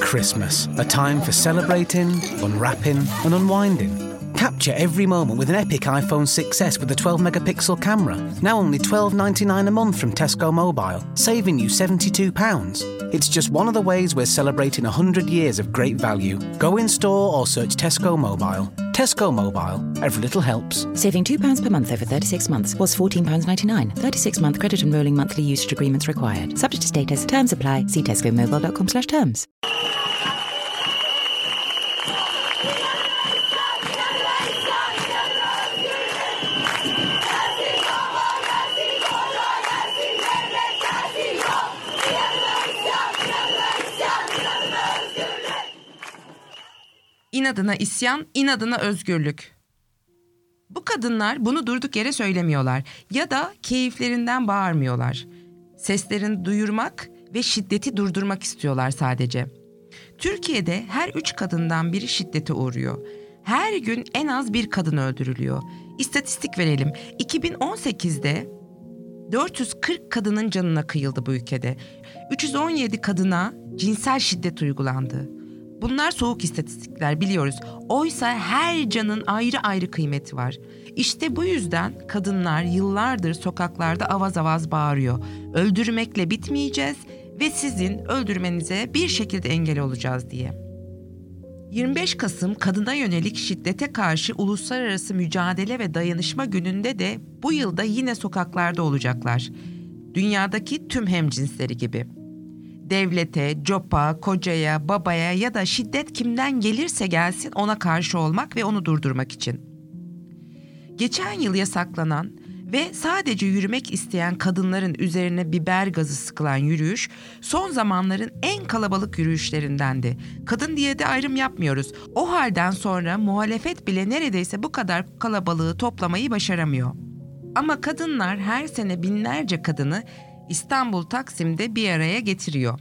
Christmas, a time for celebrating, unwrapping, and unwinding. Capture every moment with an epic iPhone 6s with a 12 megapixel camera. Now only $12.99 a month from Tesco Mobile, saving you £72. It's just one of the ways we're celebrating 100 years of great value. Go in store or search Tesco Mobile. Tesco Mobile, every little helps. Saving £2 per month over 36 months was £14.99. 36 month credit and rolling monthly usage agreements required. Subject to status, terms apply. See tescomobile.com slash terms. İnadına isyan, inadına özgürlük. Bu kadınlar bunu durduk yere söylemiyorlar ya da keyiflerinden bağırmıyorlar. Seslerini duyurmak ve şiddeti durdurmak istiyorlar sadece. Türkiye'de her üç kadından biri şiddete uğruyor. Her gün en az bir kadın öldürülüyor. İstatistik verelim. 2018'de 440 kadının canına kıyıldı bu ülkede. 317 kadına cinsel şiddet uygulandı. Bunlar soğuk istatistikler biliyoruz. Oysa her canın ayrı ayrı kıymeti var. İşte bu yüzden kadınlar yıllardır sokaklarda avaz avaz bağırıyor. Öldürmekle bitmeyeceğiz ve sizin öldürmenize bir şekilde engel olacağız diye. 25 Kasım kadına yönelik şiddete karşı uluslararası mücadele ve dayanışma gününde de bu yılda yine sokaklarda olacaklar. Dünyadaki tüm hemcinsleri gibi devlete, copa, kocaya, babaya ya da şiddet kimden gelirse gelsin ona karşı olmak ve onu durdurmak için. Geçen yıl yasaklanan ve sadece yürümek isteyen kadınların üzerine biber gazı sıkılan yürüyüş son zamanların en kalabalık yürüyüşlerindendi. Kadın diye de ayrım yapmıyoruz. O halden sonra muhalefet bile neredeyse bu kadar kalabalığı toplamayı başaramıyor. Ama kadınlar her sene binlerce kadını İstanbul Taksim'de bir araya getiriyor.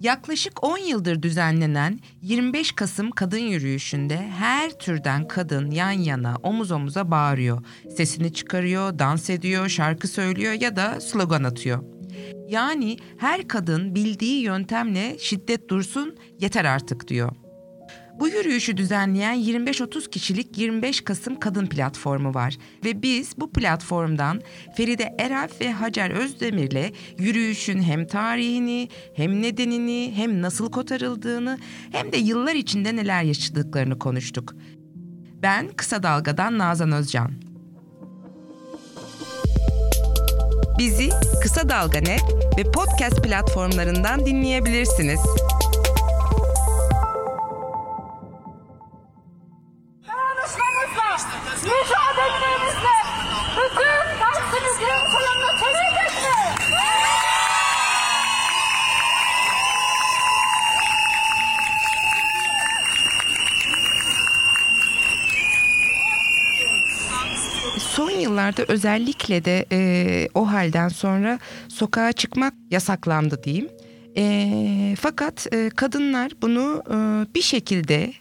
Yaklaşık 10 yıldır düzenlenen 25 Kasım kadın yürüyüşünde her türden kadın yan yana omuz omuza bağırıyor. Sesini çıkarıyor, dans ediyor, şarkı söylüyor ya da slogan atıyor. Yani her kadın bildiği yöntemle şiddet dursun yeter artık diyor. Bu yürüyüşü düzenleyen 25-30 kişilik 25 Kasım Kadın Platformu var ve biz bu platformdan Feride Eralp ve Hacer Özdemir'le yürüyüşün hem tarihini, hem nedenini, hem nasıl kotarıldığını, hem de yıllar içinde neler yaşadıklarını konuştuk. Ben Kısa Dalga'dan Nazan Özcan. Bizi Kısa Dalga Net ve podcast platformlarından dinleyebilirsiniz. Yıllarda özellikle de e, o halden sonra sokağa çıkmak yasaklandı diyeyim. E, fakat e, kadınlar bunu e, bir şekilde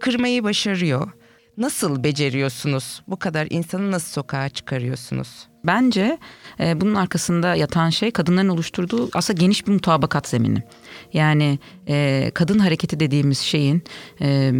kırmayı başarıyor. Nasıl beceriyorsunuz? Bu kadar insanı nasıl sokağa çıkarıyorsunuz? Bence e, bunun arkasında yatan şey kadınların oluşturduğu aslında geniş bir mutabakat zemini. Yani e, kadın hareketi dediğimiz şeyin e,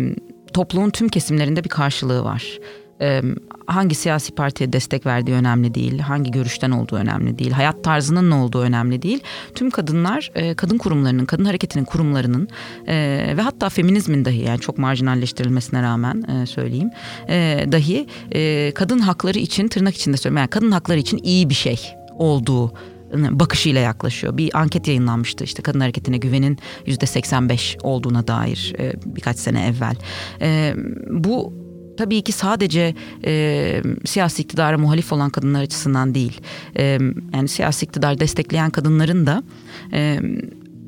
toplumun tüm kesimlerinde bir karşılığı var. E, hangi siyasi partiye destek verdiği önemli değil, hangi görüşten olduğu önemli değil, hayat tarzının ne olduğu önemli değil. Tüm kadınlar e, kadın kurumlarının, kadın hareketinin kurumlarının e, ve hatta feminizmin dahi yani çok marjinalleştirilmesine rağmen e, söyleyeyim e, dahi e, kadın hakları için tırnak içinde söylüyorum yani kadın hakları için iyi bir şey olduğu bakışıyla yaklaşıyor. Bir anket yayınlanmıştı işte kadın hareketine güvenin yüzde 85 olduğuna dair e, birkaç sene evvel. E, bu tabii ki sadece e, siyasi iktidara muhalif olan kadınlar açısından değil. E, yani siyasi iktidar destekleyen kadınların da e,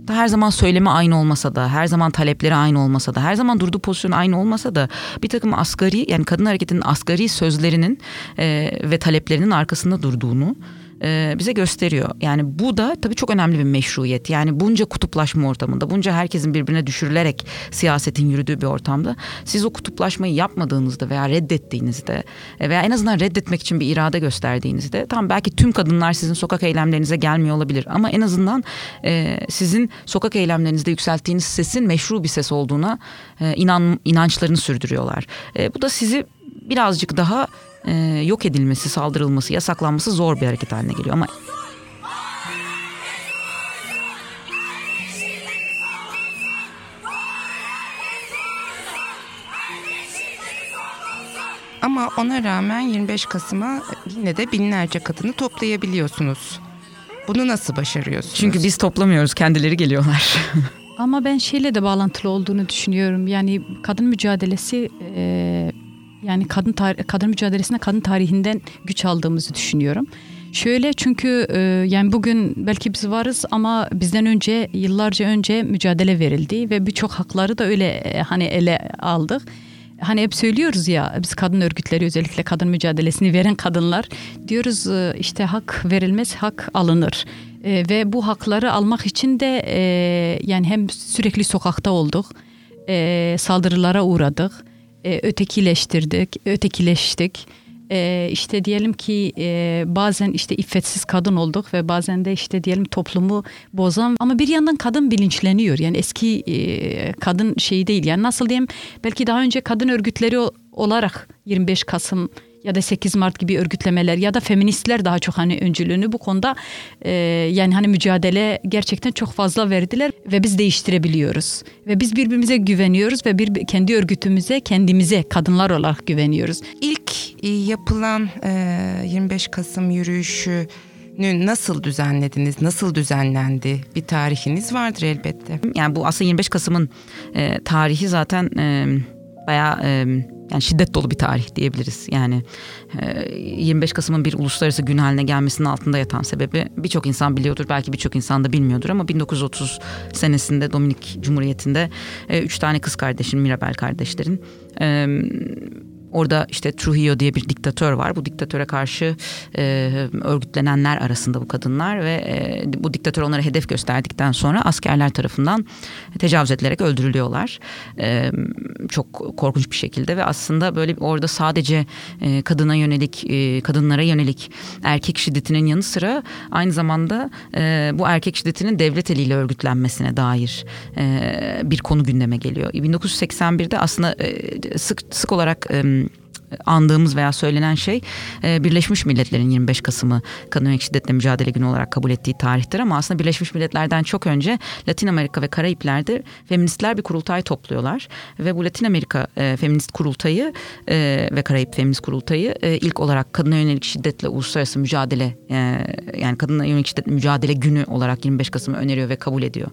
her zaman söylemi aynı olmasa da, her zaman talepleri aynı olmasa da, her zaman durduğu pozisyon aynı olmasa da bir takım asgari yani kadın hareketinin asgari sözlerinin e, ve taleplerinin arkasında durduğunu e, bize gösteriyor. Yani bu da tabii çok önemli bir meşruiyet. Yani bunca kutuplaşma ortamında, bunca herkesin birbirine düşürülerek siyasetin yürüdüğü bir ortamda siz o kutuplaşmayı yapmadığınızda veya reddettiğinizde e, veya en azından reddetmek için bir irade gösterdiğinizde tam belki tüm kadınlar sizin sokak eylemlerinize gelmiyor olabilir ama en azından e, sizin sokak eylemlerinizde yükselttiğiniz sesin meşru bir ses olduğuna e, inan inançlarını sürdürüyorlar. E, bu da sizi birazcık daha e, yok edilmesi, saldırılması, yasaklanması zor bir hareket haline geliyor ama Ama ona rağmen 25 Kasım'a yine de binlerce kadını toplayabiliyorsunuz. Bunu nasıl başarıyorsunuz? çünkü biz toplamıyoruz, kendileri geliyorlar. Ama ben şeyle de bağlantılı olduğunu düşünüyorum. Yani kadın mücadelesi e, yani kadın tar- kadın mücadelesine kadın tarihinden güç aldığımızı düşünüyorum. Şöyle çünkü e, yani bugün belki biz varız ama bizden önce yıllarca önce mücadele verildi ve birçok hakları da öyle e, hani ele aldık. Hani hep söylüyoruz ya biz kadın örgütleri özellikle kadın mücadelesini veren kadınlar diyoruz e, işte hak verilmez hak alınır. E, ve bu hakları almak için de e, yani hem sürekli sokakta olduk, e, saldırılara uğradık, e, ötekileştirdik, ötekileştik. E, işte diyelim ki e, bazen işte iffetsiz kadın olduk ve bazen de işte diyelim toplumu bozan ama bir yandan kadın bilinçleniyor. Yani eski e, kadın şeyi değil. Yani nasıl diyeyim belki daha önce kadın örgütleri olarak 25 Kasım ya da 8 Mart gibi örgütlemeler ya da feministler daha çok hani öncülüğünü bu konuda e, yani hani mücadele gerçekten çok fazla verdiler ve biz değiştirebiliyoruz ve biz birbirimize güveniyoruz ve bir kendi örgütümüze kendimize kadınlar olarak güveniyoruz. İlk e, yapılan e, 25 Kasım yürüyüşünü nasıl düzenlediniz? Nasıl düzenlendi? Bir tarihiniz vardır elbette. Yani bu aslında 25 Kasım'ın e, tarihi zaten e, bayağı e, yani şiddet dolu bir tarih diyebiliriz. Yani e, 25 Kasım'ın bir uluslararası gün haline gelmesinin altında yatan sebebi birçok insan biliyordur. Belki birçok insan da bilmiyordur ama 1930 senesinde Dominik Cumhuriyeti'nde e, üç tane kız kardeşin, Mirabel kardeşlerin e, Orada işte Trujillo diye bir diktatör var. Bu diktatöre karşı e, örgütlenenler arasında bu kadınlar ve e, bu diktatör onlara hedef gösterdikten sonra askerler tarafından tecavüz edilerek öldürülüyorlar. E, çok korkunç bir şekilde ve aslında böyle orada sadece e, kadına yönelik, e, kadınlara yönelik erkek şiddetinin yanı sıra aynı zamanda e, bu erkek şiddetinin devlet eliyle örgütlenmesine dair e, bir konu gündeme geliyor. 1981'de aslında e, sık sık olarak e, andığımız veya söylenen şey e, Birleşmiş Milletler'in 25 Kasım'ı kadın yönelik şiddetle mücadele günü olarak kabul ettiği tarihtir ama aslında Birleşmiş Milletler'den çok önce Latin Amerika ve Karayipler'de feministler bir kurultay topluyorlar ve bu Latin Amerika e, Feminist Kurultayı e, ve Karayip Feminist Kurultayı ilk olarak kadına yönelik şiddetle uluslararası mücadele yani kadına yönelik şiddetle mücadele günü olarak 25 Kasım'ı öneriyor ve kabul ediyor.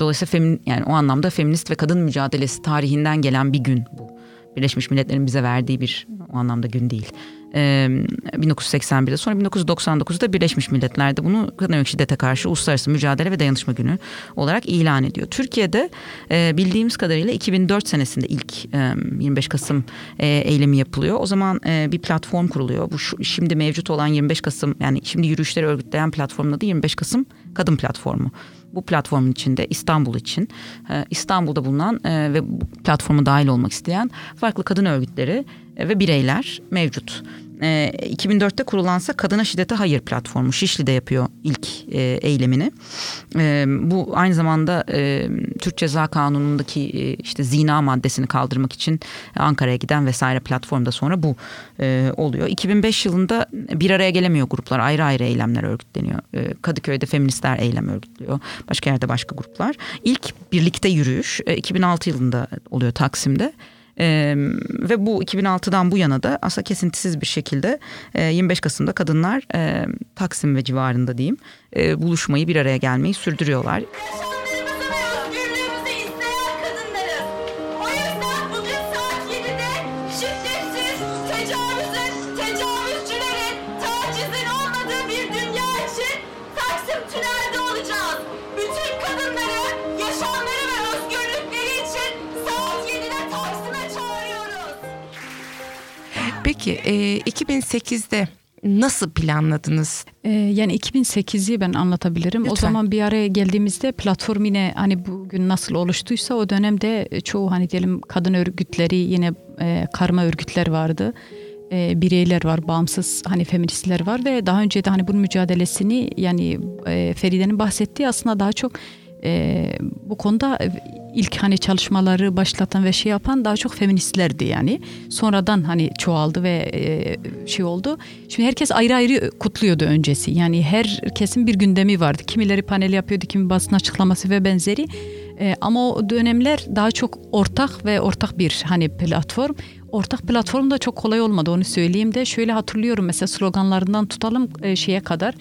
Dolayısıyla femin, yani o anlamda feminist ve kadın mücadelesi tarihinden gelen bir gün bu. Birleşmiş Milletler'in bize verdiği bir o anlamda gün değil. Ee, 1981'de sonra 1999'da Birleşmiş Milletler'de bunu kadın yönelik şiddete karşı uluslararası mücadele ve dayanışma günü olarak ilan ediyor. Türkiye'de e, bildiğimiz kadarıyla 2004 senesinde ilk e, 25 Kasım e, eylemi yapılıyor. O zaman e, bir platform kuruluyor. Bu şu, şimdi mevcut olan 25 Kasım yani şimdi yürüyüşleri örgütleyen platformun adı 25 Kasım Kadın Platformu bu platformun içinde İstanbul için e, İstanbul'da bulunan e, ve bu platforma dahil olmak isteyen farklı kadın örgütleri e, ve bireyler mevcut. 2004'te kurulansa Kadına Şiddete Hayır platformu Şişli'de yapıyor ilk eylemini. Bu aynı zamanda Türk Ceza Kanunu'ndaki işte zina maddesini kaldırmak için Ankara'ya giden vesaire platformda sonra bu oluyor. 2005 yılında bir araya gelemiyor gruplar ayrı ayrı eylemler örgütleniyor. Kadıköy'de feministler eylem örgütlüyor. Başka yerde başka gruplar. İlk birlikte yürüyüş 2006 yılında oluyor Taksim'de. Ee, ve bu 2006'dan bu yana da aslında kesintisiz bir şekilde e, 25 Kasım'da kadınlar e, Taksim ve civarında diyeyim e, buluşmayı bir araya gelmeyi sürdürüyorlar. Peki e, 2008'de nasıl planladınız? Ee, yani 2008'i ben anlatabilirim. O Lütfen. zaman bir araya geldiğimizde platform yine hani bugün nasıl oluştuysa o dönemde çoğu hani diyelim kadın örgütleri yine e, karma örgütler vardı. E, bireyler var, bağımsız hani feministler var ve daha önce de hani bunun mücadelesini yani e, Feride'nin bahsettiği aslında daha çok e, bu konuda ilk hani çalışmaları başlatan ve şey yapan daha çok feministlerdi yani. Sonradan hani çoğaldı ve e, şey oldu. Şimdi herkes ayrı ayrı kutluyordu öncesi. Yani herkesin bir gündemi vardı. Kimileri panel yapıyordu, kimi basın açıklaması ve benzeri. E, ama o dönemler daha çok ortak ve ortak bir hani platform. Ortak platform da çok kolay olmadı onu söyleyeyim de. Şöyle hatırlıyorum mesela sloganlarından tutalım e, şeye kadar.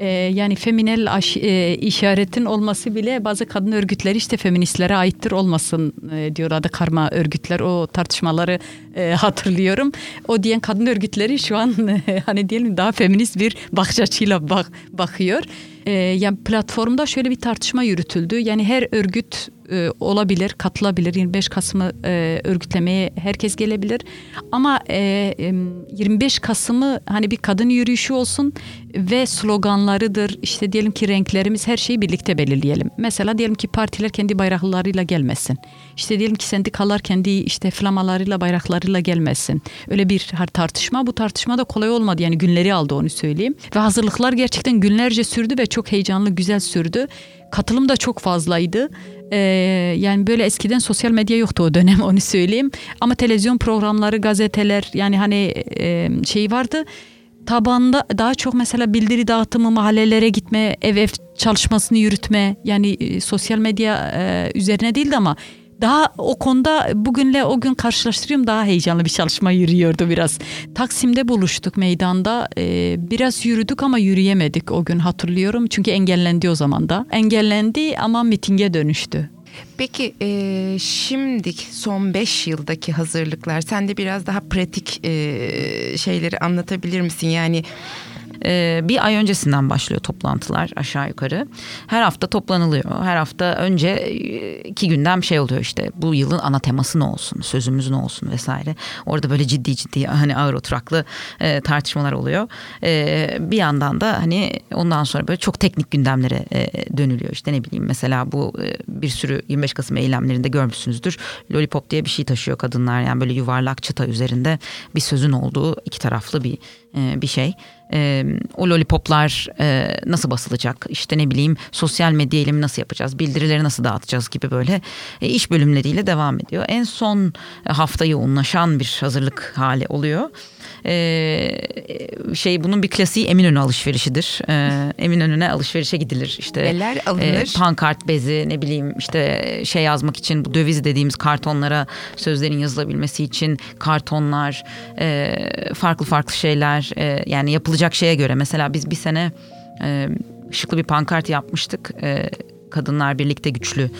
Ee, yani feminel aş- e, işaretin olması bile bazı kadın örgütleri işte feministlere aittir olmasın e, diyorlardı karma örgütler o tartışmaları e, hatırlıyorum. O diyen kadın örgütleri şu an hani diyelim daha feminist bir bakış açıyla bak bakıyor. E, yani platformda şöyle bir tartışma yürütüldü. Yani her örgüt e, olabilir, katılabilir. 25 Kasım'ı e, örgütlemeye herkes gelebilir. Ama e, e, 25 Kasım'ı hani bir kadın yürüyüşü olsun ve sloganlarıdır. işte diyelim ki renklerimiz her şeyi birlikte belirleyelim. Mesela diyelim ki partiler kendi bayraklarıyla gelmesin. İşte diyelim ki sendikalar kendi işte flamalarıyla bayraklarıyla gelmesin. Öyle bir tartışma. Bu tartışma da kolay olmadı. Yani günleri aldı onu söyleyeyim. Ve hazırlıklar gerçekten günlerce sürdü ve çok heyecanlı, güzel sürdü. Katılım da çok fazlaydı. Ee, yani böyle eskiden sosyal medya yoktu o dönem onu söyleyeyim. Ama televizyon programları, gazeteler yani hani e, şey vardı. Tabanda daha çok mesela bildiri dağıtımı, mahallelere gitme, ev ev çalışmasını yürütme. Yani e, sosyal medya e, üzerine değildi ama daha o konuda bugünle o gün karşılaştırıyorum daha heyecanlı bir çalışma yürüyordu biraz. Taksim'de buluştuk meydanda. Ee, biraz yürüdük ama yürüyemedik o gün hatırlıyorum. Çünkü engellendi o zaman da. Engellendi ama mitinge dönüştü. Peki e, şimdi son 5 yıldaki hazırlıklar sen de biraz daha pratik e, şeyleri anlatabilir misin? Yani Ee, bir ay öncesinden başlıyor toplantılar aşağı yukarı. Her hafta toplanılıyor. Her hafta önce e, iki günden bir şey oluyor işte. Bu yılın ana teması ne olsun, sözümüz ne olsun vesaire. Orada böyle ciddi ciddi hani ağır oturaklı e, tartışmalar oluyor. E, bir yandan da hani ondan sonra böyle çok teknik gündemlere e, dönülüyor. İşte ne bileyim mesela bu e, bir sürü 25 Kasım eylemlerinde görmüşsünüzdür. Lollipop diye bir şey taşıyor kadınlar. Yani böyle yuvarlak çıta üzerinde bir sözün olduğu iki taraflı bir e, bir şey. E, o lollipoplar e, nasıl basılacak? İşte ne bileyim sosyal medya eylemi nasıl yapacağız? Bildirileri nasıl dağıtacağız gibi böyle e, iş bölümleriyle devam ediyor. En son haftayı yoğunlaşan bir hazırlık hali oluyor. E, şey bunun bir klasiği Eminönü alışverişidir. E, Eminönü'ne alışverişe gidilir. İşte Neler alınır? e, pankart bezi ne bileyim işte şey yazmak için bu döviz dediğimiz kartonlara sözlerin yazılabilmesi için kartonlar e, farklı farklı şeyler e, yani yapılacak şeye göre mesela biz bir sene e, şıklı bir pankart yapmıştık. E, Kadınlar Birlikte Güçlü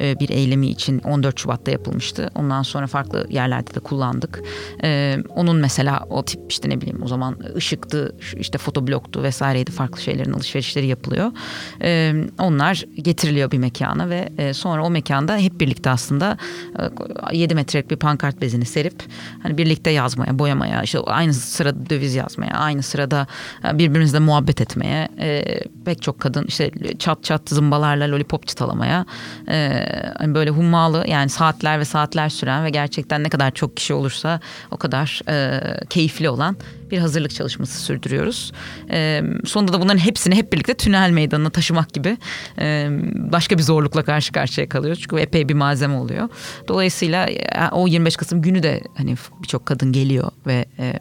e, bir eylemi için 14 Şubat'ta yapılmıştı. Ondan sonra farklı yerlerde de kullandık. E, onun mesela o tip işte ne bileyim o zaman ışıktı, işte fotobloktu vesaireydi farklı şeylerin alışverişleri yapılıyor. E, onlar getiriliyor bir mekana ve sonra o mekanda hep birlikte aslında e, 7 metrelik bir pankart bezini serip hani birlikte yazmaya, boyamaya, işte aynı sırada döviz yazmaya, aynı sırada birbirimizle muhabbet etmeye pek çok kadın işte çat çat zımbalarla lollipop çıtalamaya e, hani böyle hummalı yani saatler ve saatler süren ve gerçekten ne kadar çok kişi olursa o kadar e, keyifli olan bir hazırlık çalışması sürdürüyoruz. E, sonunda da bunların hepsini hep birlikte tünel meydanına taşımak gibi e, başka bir zorlukla karşı karşıya kalıyoruz. Çünkü epey bir malzeme oluyor. Dolayısıyla e, o 25 Kasım günü de hani birçok kadın geliyor ve e,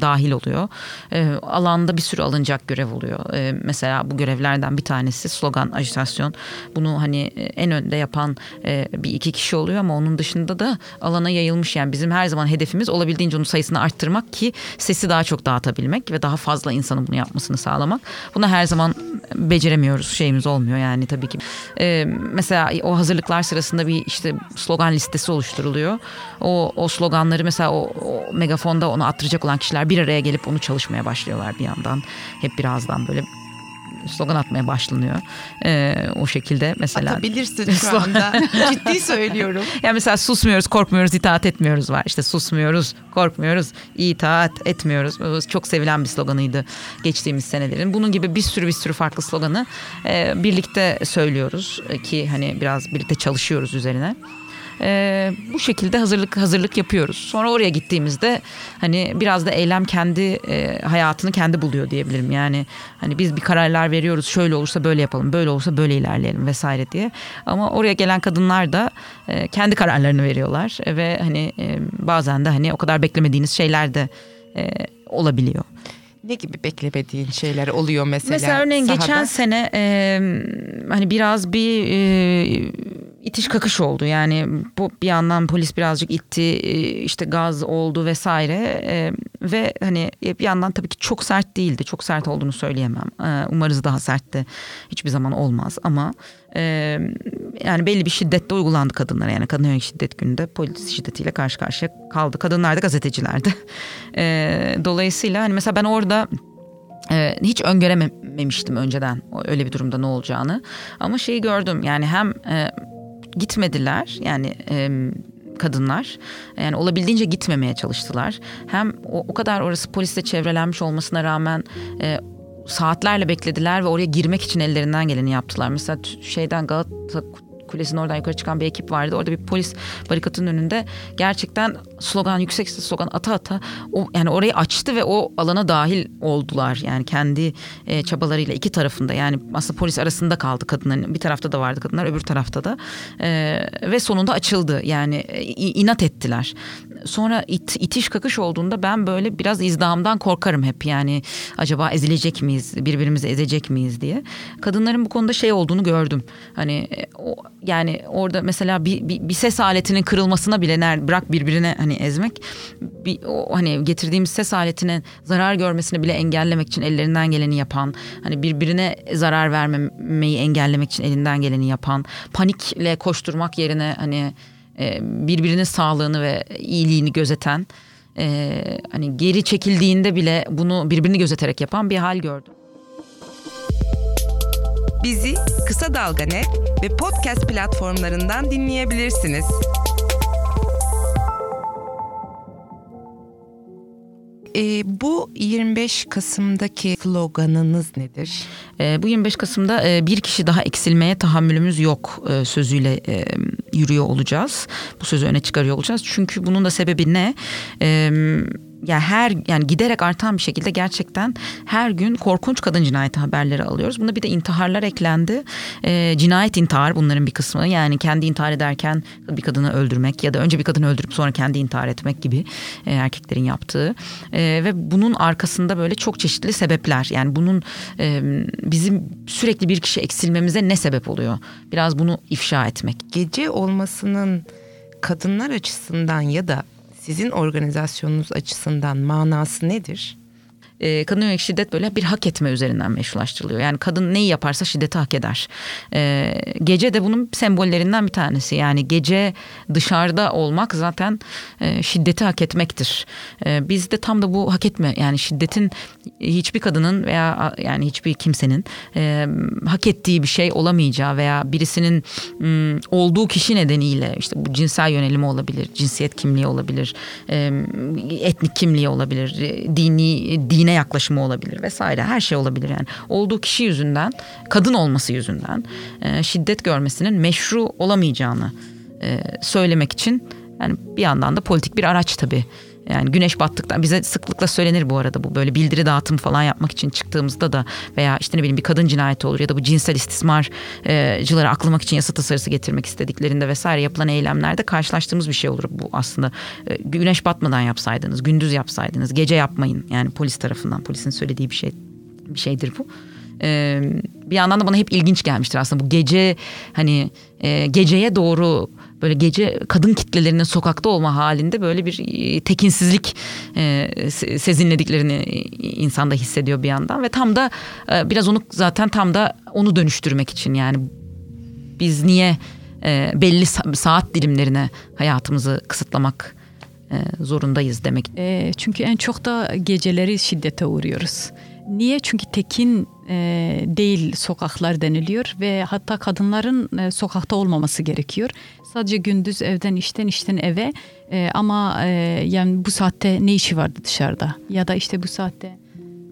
dahil oluyor. E, alanda bir sürü alınacak görev oluyor. E, mesela bu görevlerden bir tanesi slogan, ajitasyon. Bunu hani en önde yapan e, bir iki kişi oluyor ama onun dışında da alana yayılmış. Yani bizim her zaman hedefimiz olabildiğince onun sayısını arttırmak ki sesi daha çok dağıtabilmek ve daha fazla insanın bunu yapmasını sağlamak. Bunu her zaman beceremiyoruz. Şeyimiz olmuyor yani tabii ki. E, mesela o hazırlıklar sırasında bir işte slogan listesi oluşturuluyor. O, o sloganları mesela o, o megafonda onu attıracak olan kişiler bir araya gelip onu çalışmaya başlıyorlar bir yandan. Hep birazdan böyle slogan atmaya başlanıyor. E, o şekilde mesela. Atabilirsin şu anda. Ciddi söylüyorum. Yani mesela susmuyoruz, korkmuyoruz, itaat etmiyoruz var. İşte susmuyoruz, korkmuyoruz, itaat etmiyoruz. Çok sevilen bir sloganıydı geçtiğimiz senelerin. Bunun gibi bir sürü bir sürü farklı sloganı e, birlikte söylüyoruz ki hani biraz birlikte çalışıyoruz üzerine. E, bu şekilde hazırlık hazırlık yapıyoruz. Sonra oraya gittiğimizde hani biraz da eylem kendi e, hayatını kendi buluyor diyebilirim. Yani hani biz bir kararlar veriyoruz. Şöyle olursa böyle yapalım, böyle olursa böyle ilerleyelim vesaire diye. Ama oraya gelen kadınlar da e, kendi kararlarını veriyorlar E, ve hani e, bazen de hani o kadar beklemediğiniz şeyler de e, olabiliyor. Ne gibi beklemediğin şeyler oluyor mesela? Mesela örneğin sahada? geçen sene e, hani biraz bir e, itiş kakış oldu. Yani bu bir yandan polis birazcık itti, e, işte gaz oldu vesaire e, ve hani bir yandan tabii ki çok sert değildi. Çok sert olduğunu söyleyemem. E, umarız daha sert de hiçbir zaman olmaz ama e, yani belli bir şiddet de uygulandı kadınlara. Yani kadın yönelik şiddet gününde polis şiddetiyle karşı karşıya kaldı. Kadınlar da gazetecilerdi. E, dolayısıyla hani mesela ben orada hiç öngörememiştim önceden öyle bir durumda ne olacağını. Ama şeyi gördüm yani hem e, gitmediler yani e, kadınlar yani olabildiğince gitmemeye çalıştılar. Hem o, o kadar orası polisle çevrelenmiş olmasına rağmen e, saatlerle beklediler ve oraya girmek için ellerinden geleni yaptılar. Mesela şeyden Galata Kulesi'nin oradan yukarı çıkan bir ekip vardı. Orada bir polis barikatının önünde gerçekten slogan yüksek sesle slogan ata ata o yani orayı açtı ve o alana dahil oldular. Yani kendi e, çabalarıyla iki tarafında yani aslında polis arasında kaldı kadınların. Bir tarafta da vardı kadınlar öbür tarafta da. E, ve sonunda açıldı. Yani e, inat ettiler. Sonra it, itiş kakış olduğunda ben böyle biraz izdihamdan korkarım hep. Yani acaba ezilecek miyiz? Birbirimizi ezecek miyiz diye. Kadınların bu konuda şey olduğunu gördüm. Hani e, o yani orada mesela bir, bir, bir ses aletinin kırılmasına bile ner, bırak birbirine hani ezmek bir, o hani getirdiğimiz ses aletinin zarar görmesini bile engellemek için ellerinden geleni yapan hani birbirine zarar vermemeyi engellemek için elinden geleni yapan panikle koşturmak yerine hani e, birbirinin sağlığını ve iyiliğini gözeten e, hani geri çekildiğinde bile bunu birbirini gözeterek yapan bir hal gördüm. Bizi Kısa Dalga Net ve podcast platformlarından dinleyebilirsiniz. Ee, bu 25 Kasım'daki sloganınız nedir? E, bu 25 Kasım'da e, bir kişi daha eksilmeye tahammülümüz yok e, sözüyle e, yürüyor olacağız. Bu sözü öne çıkarıyor olacağız. Çünkü bunun da sebebi ne? E, yani her yani giderek artan bir şekilde gerçekten her gün korkunç kadın cinayeti haberleri alıyoruz. Buna bir de intiharlar eklendi. E, cinayet intihar bunların bir kısmı. Yani kendi intihar ederken bir kadını öldürmek ya da önce bir kadını öldürüp sonra kendi intihar etmek gibi e, erkeklerin yaptığı. E, ve bunun arkasında böyle çok çeşitli sebepler. Yani bunun e, bizim sürekli bir kişi eksilmemize ne sebep oluyor? Biraz bunu ifşa etmek. Gece olmasının kadınlar açısından ya da sizin organizasyonunuz açısından manası nedir? E, kadın yönelik şiddet böyle bir hak etme üzerinden meşrulaştırılıyor. Yani kadın neyi yaparsa şiddeti hak eder. E, gece de bunun sembollerinden bir tanesi. Yani gece dışarıda olmak zaten e, şiddeti hak etmektir. E, biz de tam da bu hak etme yani şiddetin hiçbir kadının veya yani hiçbir kimsenin e, hak ettiği bir şey olamayacağı veya birisinin m, olduğu kişi nedeniyle işte bu cinsel yönelimi olabilir, cinsiyet kimliği olabilir, e, etnik kimliği olabilir, e, dini dine yaklaşımı olabilir vesaire her şey olabilir yani olduğu kişi yüzünden kadın olması yüzünden e, şiddet görmesinin meşru olamayacağını e, söylemek için yani bir yandan da politik bir araç tabii. Yani güneş battıktan bize sıklıkla söylenir bu arada bu böyle bildiri dağıtım falan yapmak için çıktığımızda da veya işte ne bileyim bir kadın cinayeti olur ya da bu cinsel istismarcıları aklamak için yasa tasarısı getirmek istediklerinde vesaire yapılan eylemlerde karşılaştığımız bir şey olur bu aslında. E, Güneş batmadan yapsaydınız, gündüz yapsaydınız, gece yapmayın. Yani polis tarafından polisin söylediği bir şey bir şeydir bu. Ee, bir yandan da bana hep ilginç gelmiştir aslında bu gece hani e, geceye doğru böyle gece kadın kitlelerinin sokakta olma halinde böyle bir e, tekinsizlik e, se- sezinlediklerini insan da hissediyor bir yandan ve tam da e, biraz onu zaten tam da onu dönüştürmek için yani biz niye e, belli sa- saat dilimlerine hayatımızı kısıtlamak e, zorundayız demek. E, çünkü en çok da geceleri şiddete uğruyoruz. Niye? Çünkü tekin e, değil sokaklar deniliyor ve hatta kadınların e, sokakta olmaması gerekiyor. Sadece gündüz evden işten işten eve e, ama e, yani bu saatte ne işi vardı dışarıda ya da işte bu saatte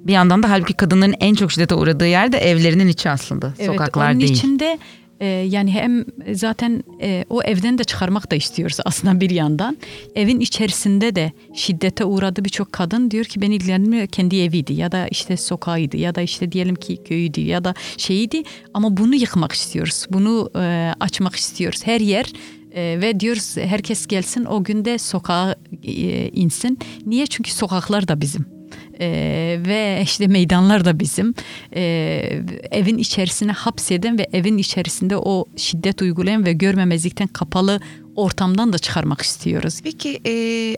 Bir yandan da halbuki kadınların en çok şiddete uğradığı yer de evlerinin içi aslında. Sokaklar onun değil. içinde e, yani hem zaten e, o evden de çıkarmak da istiyoruz aslında bir yandan. Evin içerisinde de şiddete uğradı birçok kadın diyor ki beni ilgilendirmiyor kendi eviydi ya da işte sokağıydı ya da işte diyelim ki köyüydü ya da şeyiydi ama bunu yıkmak istiyoruz. Bunu e, açmak istiyoruz. Her yer e, ve diyoruz herkes gelsin o günde sokağa insin. Niye? Çünkü sokaklar da bizim. Ee, ve işte meydanlar da bizim Ee, evin içerisine hapseden ve evin içerisinde o şiddet uygulayan ve görmemezlikten kapalı ortamdan da çıkarmak istiyoruz. Peki e,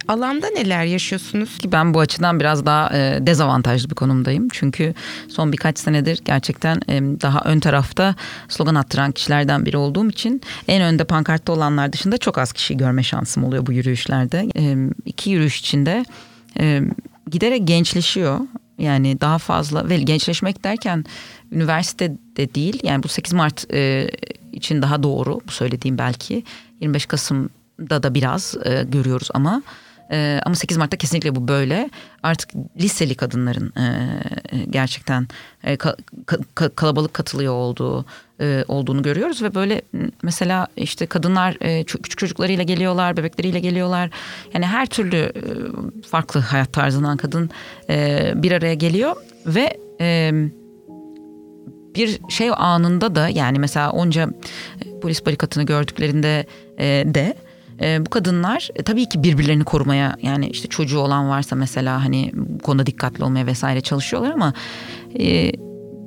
alanda neler yaşıyorsunuz? ki ben bu açıdan biraz daha e, dezavantajlı bir konumdayım. Çünkü son birkaç senedir gerçekten e, daha ön tarafta slogan attıran kişilerden biri olduğum için en önde pankartta olanlar dışında çok az kişiyi görme şansım oluyor bu yürüyüşlerde. E, iki yürüyüş içinde e, giderek gençleşiyor. Yani daha fazla ve gençleşmek derken üniversitede değil yani bu 8 Mart e, için daha doğru bu söylediğim belki 25 Kasım'da da biraz e, görüyoruz ama e, ama 8 Mart'ta kesinlikle bu böyle. Artık liseli kadınların e, e, gerçekten e, ka- ka- ka- kalabalık katılıyor olduğu e, olduğunu görüyoruz ve böyle mesela işte kadınlar e, küçük çocuklarıyla geliyorlar bebekleriyle geliyorlar. Yani her türlü e, farklı hayat tarzından kadın e, bir araya geliyor ve e, bir şey anında da yani mesela onca polis barikatını gördüklerinde e, de e, bu kadınlar e, tabii ki birbirlerini korumaya yani işte çocuğu olan varsa mesela hani bu konuda dikkatli olmaya vesaire çalışıyorlar ama e,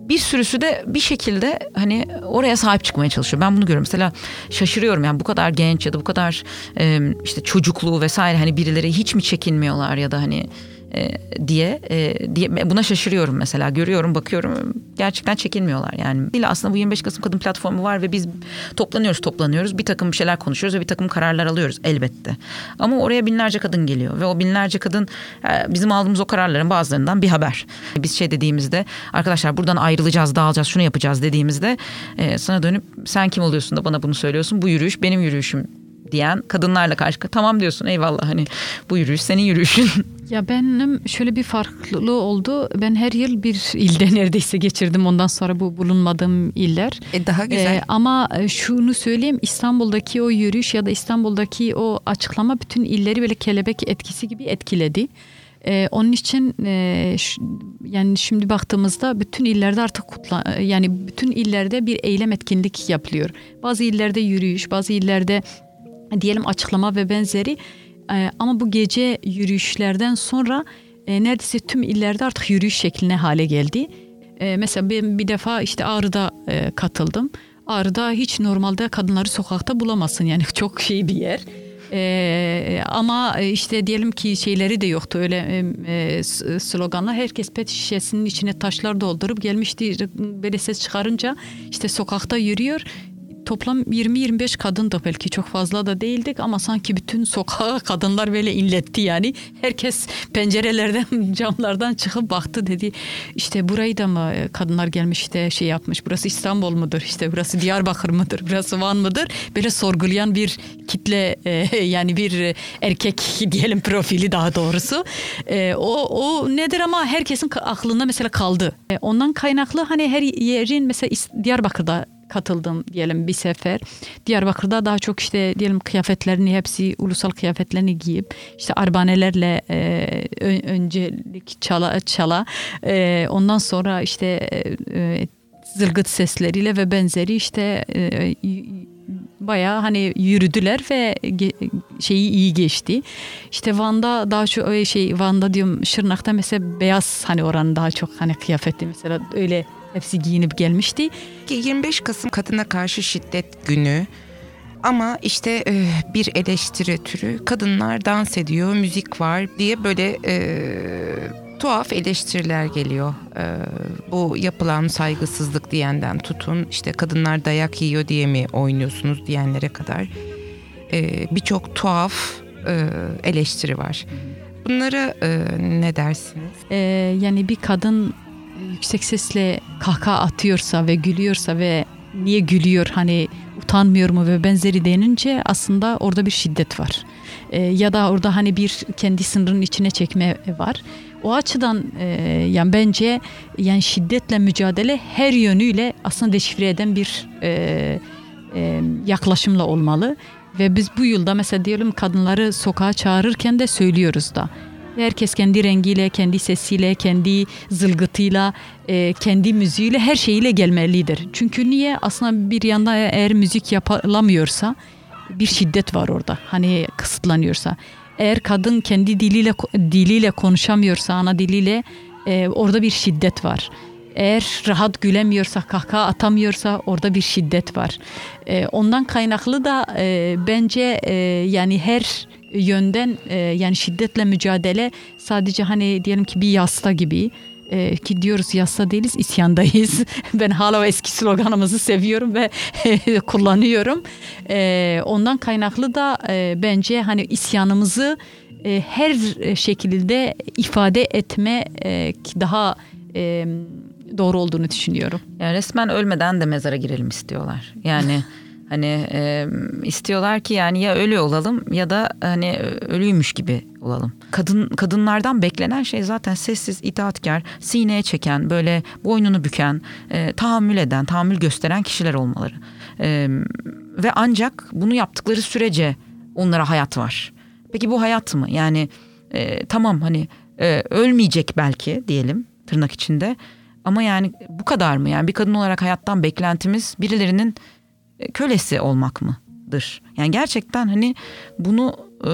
bir sürüsü de bir şekilde hani oraya sahip çıkmaya çalışıyor. Ben bunu görüyorum. Mesela şaşırıyorum yani bu kadar genç ya da bu kadar e, işte çocukluğu vesaire hani birileri hiç mi çekinmiyorlar ya da hani e, diye e, diye buna şaşırıyorum mesela. Görüyorum bakıyorum. Gerçekten çekinmiyorlar yani. Değil aslında bu 25 Kasım Kadın Platformu var ve biz toplanıyoruz toplanıyoruz. Bir takım şeyler konuşuyoruz ve bir takım kararlar alıyoruz elbette. Ama oraya binlerce kadın geliyor ve o binlerce kadın e, bizim aldığımız o kararların bazılarından bir haber. Biz şey dediğimizde arkadaşlar buradan ayrılacağız dağılacağız şunu yapacağız dediğimizde sana dönüp sen kim oluyorsun da bana bunu söylüyorsun? Bu yürüyüş benim yürüyüşüm diyen kadınlarla karşı tamam diyorsun eyvallah hani bu yürüyüş senin yürüyüşün Ya benim şöyle bir farklılığı oldu. Ben her yıl bir ilde neredeyse geçirdim. Ondan sonra bu bulunmadığım iller. E, daha güzel. Ee, ama şunu söyleyeyim İstanbul'daki o yürüyüş ya da İstanbul'daki o açıklama bütün illeri böyle kelebek etkisi gibi etkiledi. Ee, onun için e, ş- yani şimdi baktığımızda bütün illerde artık kutla yani bütün illerde bir eylem etkinlik yapılıyor. Bazı illerde yürüyüş, bazı illerde diyelim açıklama ve benzeri. Ee, ama bu gece yürüyüşlerden sonra e, neredeyse tüm illerde artık yürüyüş şekline hale geldi. Ee, mesela ben bir defa işte Ağrı'da e, katıldım. Ağrı'da hiç normalde kadınları sokakta bulamazsın yani çok şey bir yer. Ee, ama işte diyelim ki şeyleri de yoktu öyle e, sloganlar. Herkes pet şişesinin içine taşlar doldurup gelmişti. Böyle ses çıkarınca işte sokakta yürüyor. Toplam 20-25 kadın da belki çok fazla da değildik ama sanki bütün sokağa kadınlar böyle inletti yani. Herkes pencerelerden camlardan çıkıp baktı dedi işte burayı da mı kadınlar gelmiş de şey yapmış burası İstanbul mudur işte burası Diyarbakır mıdır burası Van mıdır? Böyle sorgulayan bir kitle e, yani bir erkek diyelim profili daha doğrusu. E, o, o nedir ama herkesin aklında mesela kaldı. E, ondan kaynaklı hani her yerin mesela Diyarbakır'da katıldım diyelim bir sefer. Diyarbakır'da daha çok işte diyelim kıyafetlerini hepsi ulusal kıyafetlerini giyip işte arbanelerle e, öncelik çala çala e, ondan sonra işte e, zılgıt sesleriyle ve benzeri işte e, bayağı hani yürüdüler ve şeyi iyi geçti. İşte Van'da daha çok öyle şey Van'da diyorum Şırnak'ta mesela beyaz hani oranın daha çok hani kıyafeti mesela öyle hepsi giyinip gelmişti. Ki 25 Kasım Kadına Karşı Şiddet Günü ama işte e, bir eleştiri türü kadınlar dans ediyor, müzik var diye böyle e, tuhaf eleştiriler geliyor. E, bu yapılan saygısızlık diyenden tutun işte kadınlar dayak yiyor diye mi oynuyorsunuz diyenlere kadar e, birçok tuhaf e, eleştiri var. Bunlara e, ne dersiniz? Ee, yani bir kadın yüksek sesle kahkaha atıyorsa ve gülüyorsa ve niye gülüyor hani utanmıyor mu ve benzeri denince aslında orada bir şiddet var. E, ya da orada hani bir kendi sınırının içine çekme var. O açıdan e, yani bence yani şiddetle mücadele her yönüyle aslında deşifre eden bir e, e, yaklaşımla olmalı. Ve biz bu yılda mesela diyelim kadınları sokağa çağırırken de söylüyoruz da. Herkes kendi rengiyle, kendi sesiyle, kendi zılgıtıyla, e, kendi müziğiyle her şeyiyle gelmelidir. Çünkü niye? Aslında bir yanda eğer müzik yapılamıyorsa bir şiddet var orada. Hani kısıtlanıyorsa. Eğer kadın kendi diliyle diliyle konuşamıyorsa, ana diliyle e, orada bir şiddet var. Eğer rahat gülemiyorsa, kahkaha atamıyorsa orada bir şiddet var. E, ondan kaynaklı da e, bence e, yani her yönden e, yani şiddetle mücadele sadece hani diyelim ki bir yasta gibi e, ki diyoruz yasta değiliz isyandayız. ben hala o eski sloganımızı seviyorum ve kullanıyorum. E, ondan kaynaklı da e, bence hani isyanımızı e, her şekilde ifade etme e, daha e, doğru olduğunu düşünüyorum. Yani resmen ölmeden de mezara girelim istiyorlar. Yani hani e, istiyorlar ki yani ya ölü olalım ya da hani ölüymüş gibi olalım. Kadın kadınlardan beklenen şey zaten sessiz, itaatkar, sineye çeken, böyle boynunu büken, e, tahammül eden, tahammül gösteren kişiler olmaları. E, ve ancak bunu yaptıkları sürece onlara hayat var. Peki bu hayat mı? Yani e, tamam hani e, ölmeyecek belki diyelim tırnak içinde ama yani bu kadar mı? Yani bir kadın olarak hayattan beklentimiz birilerinin kölesi olmak mıdır? Yani gerçekten hani bunu e,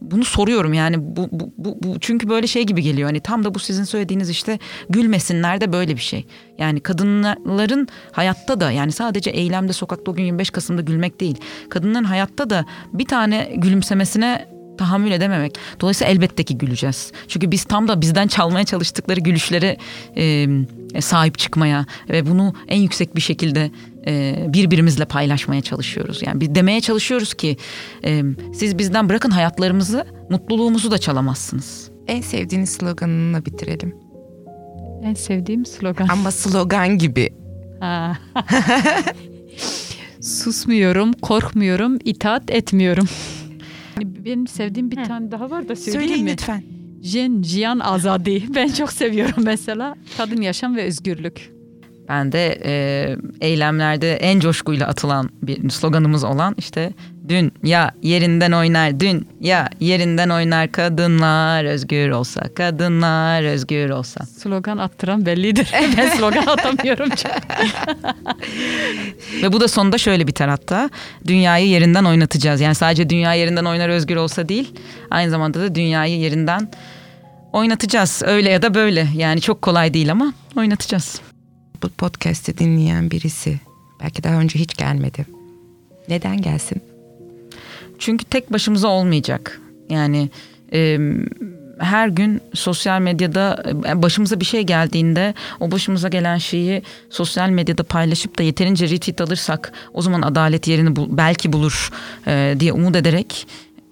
bunu soruyorum yani bu, bu, bu, çünkü böyle şey gibi geliyor hani tam da bu sizin söylediğiniz işte gülmesinler de böyle bir şey. Yani kadınların hayatta da yani sadece eylemde sokakta o gün 25 Kasım'da gülmek değil. Kadınların hayatta da bir tane gülümsemesine tahammül edememek. Dolayısıyla elbette ki güleceğiz. Çünkü biz tam da bizden çalmaya çalıştıkları gülüşlere e, sahip çıkmaya ve bunu en yüksek bir şekilde e, birbirimizle paylaşmaya çalışıyoruz. Yani bir demeye çalışıyoruz ki e, siz bizden bırakın hayatlarımızı, mutluluğumuzu da çalamazsınız. En sevdiğiniz sloganını bitirelim. En sevdiğim slogan. Ama slogan gibi. Susmuyorum, korkmuyorum, itaat etmiyorum. Benim sevdiğim bir He. tane daha var da söyleyeyim Söyleyin mi? lütfen. Jen Jian Azadi. Ben çok seviyorum mesela. Kadın yaşam ve özgürlük. Ben de e, eylemlerde en coşkuyla atılan bir sloganımız olan işte dün ya yerinden oynar dün ya yerinden oynar kadınlar özgür olsa kadınlar özgür olsa. Slogan attıran bellidir. ben slogan atamıyorum. Ve bu da sonunda şöyle biter hatta. Dünyayı yerinden oynatacağız. Yani sadece dünya yerinden oynar özgür olsa değil. Aynı zamanda da dünyayı yerinden oynatacağız. Öyle ya da böyle. Yani çok kolay değil ama oynatacağız bu podcast'i dinleyen birisi belki daha önce hiç gelmedi. Neden gelsin? Çünkü tek başımıza olmayacak. Yani e, her gün sosyal medyada başımıza bir şey geldiğinde o başımıza gelen şeyi sosyal medyada paylaşıp da yeterince retweet alırsak o zaman adalet yerini bul, belki bulur e, diye umut ederek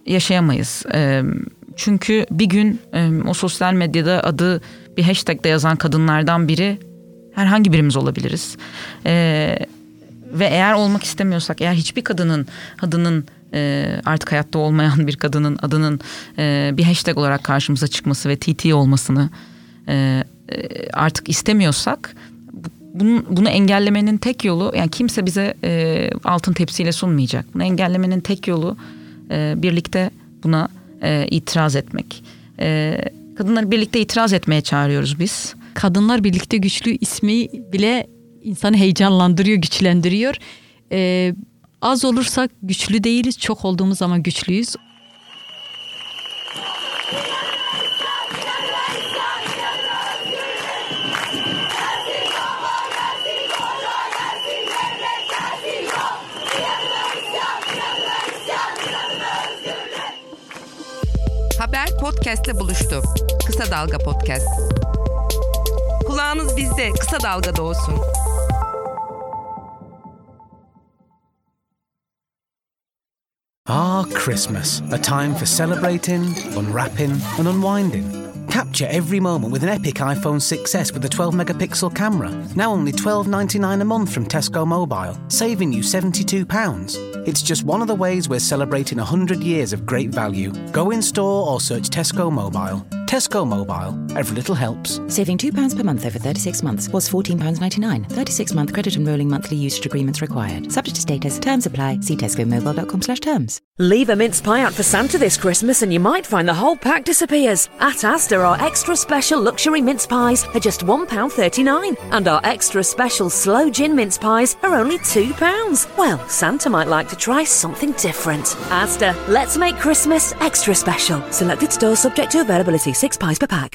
yaşayamayız. E, çünkü bir gün e, o sosyal medyada adı bir hashtag'de yazan kadınlardan biri herhangi birimiz olabiliriz. Ee, ve eğer olmak istemiyorsak, eğer hiçbir kadının adının e, artık hayatta olmayan bir kadının adının e, bir hashtag olarak karşımıza çıkması ve TT olmasını e, e, artık istemiyorsak bunu, bunu engellemenin tek yolu yani kimse bize e, altın tepsiyle sunmayacak. Bunu engellemenin tek yolu e, birlikte buna e, itiraz etmek. E, kadınları birlikte itiraz etmeye çağırıyoruz biz. Kadınlar Birlikte Güçlü ismi bile insanı heyecanlandırıyor, güçlendiriyor. Ee, az olursak güçlü değiliz, çok olduğumuz zaman güçlüyüz. Haber podcastle buluştu. Kısa Dalga Podcast. Kulağınız bizde, kısa dalgada olsun. Ah, Christmas, a time for celebrating, unwrapping, and unwinding. Capture every moment with an epic iPhone 6s with a 12 megapixel camera. Now only $12.99 a month from Tesco Mobile, saving you £72. It's just one of the ways we're celebrating 100 years of great value. Go in store or search Tesco Mobile. Tesco Mobile, every little helps. Saving £2 per month over 36 months was £14.99. 36 month credit and rolling monthly usage agreements required. Subject to status. Terms apply. See tescomobile.com slash terms. Leave a mince pie out for Santa this Christmas and you might find the whole pack disappears. At Asda, our extra special luxury mince pies are just £1.39 and our extra special slow gin mince pies are only £2. Well, Santa might like to try something different. Asda, let's make Christmas extra special. Selected stores subject to availability, six pies per pack.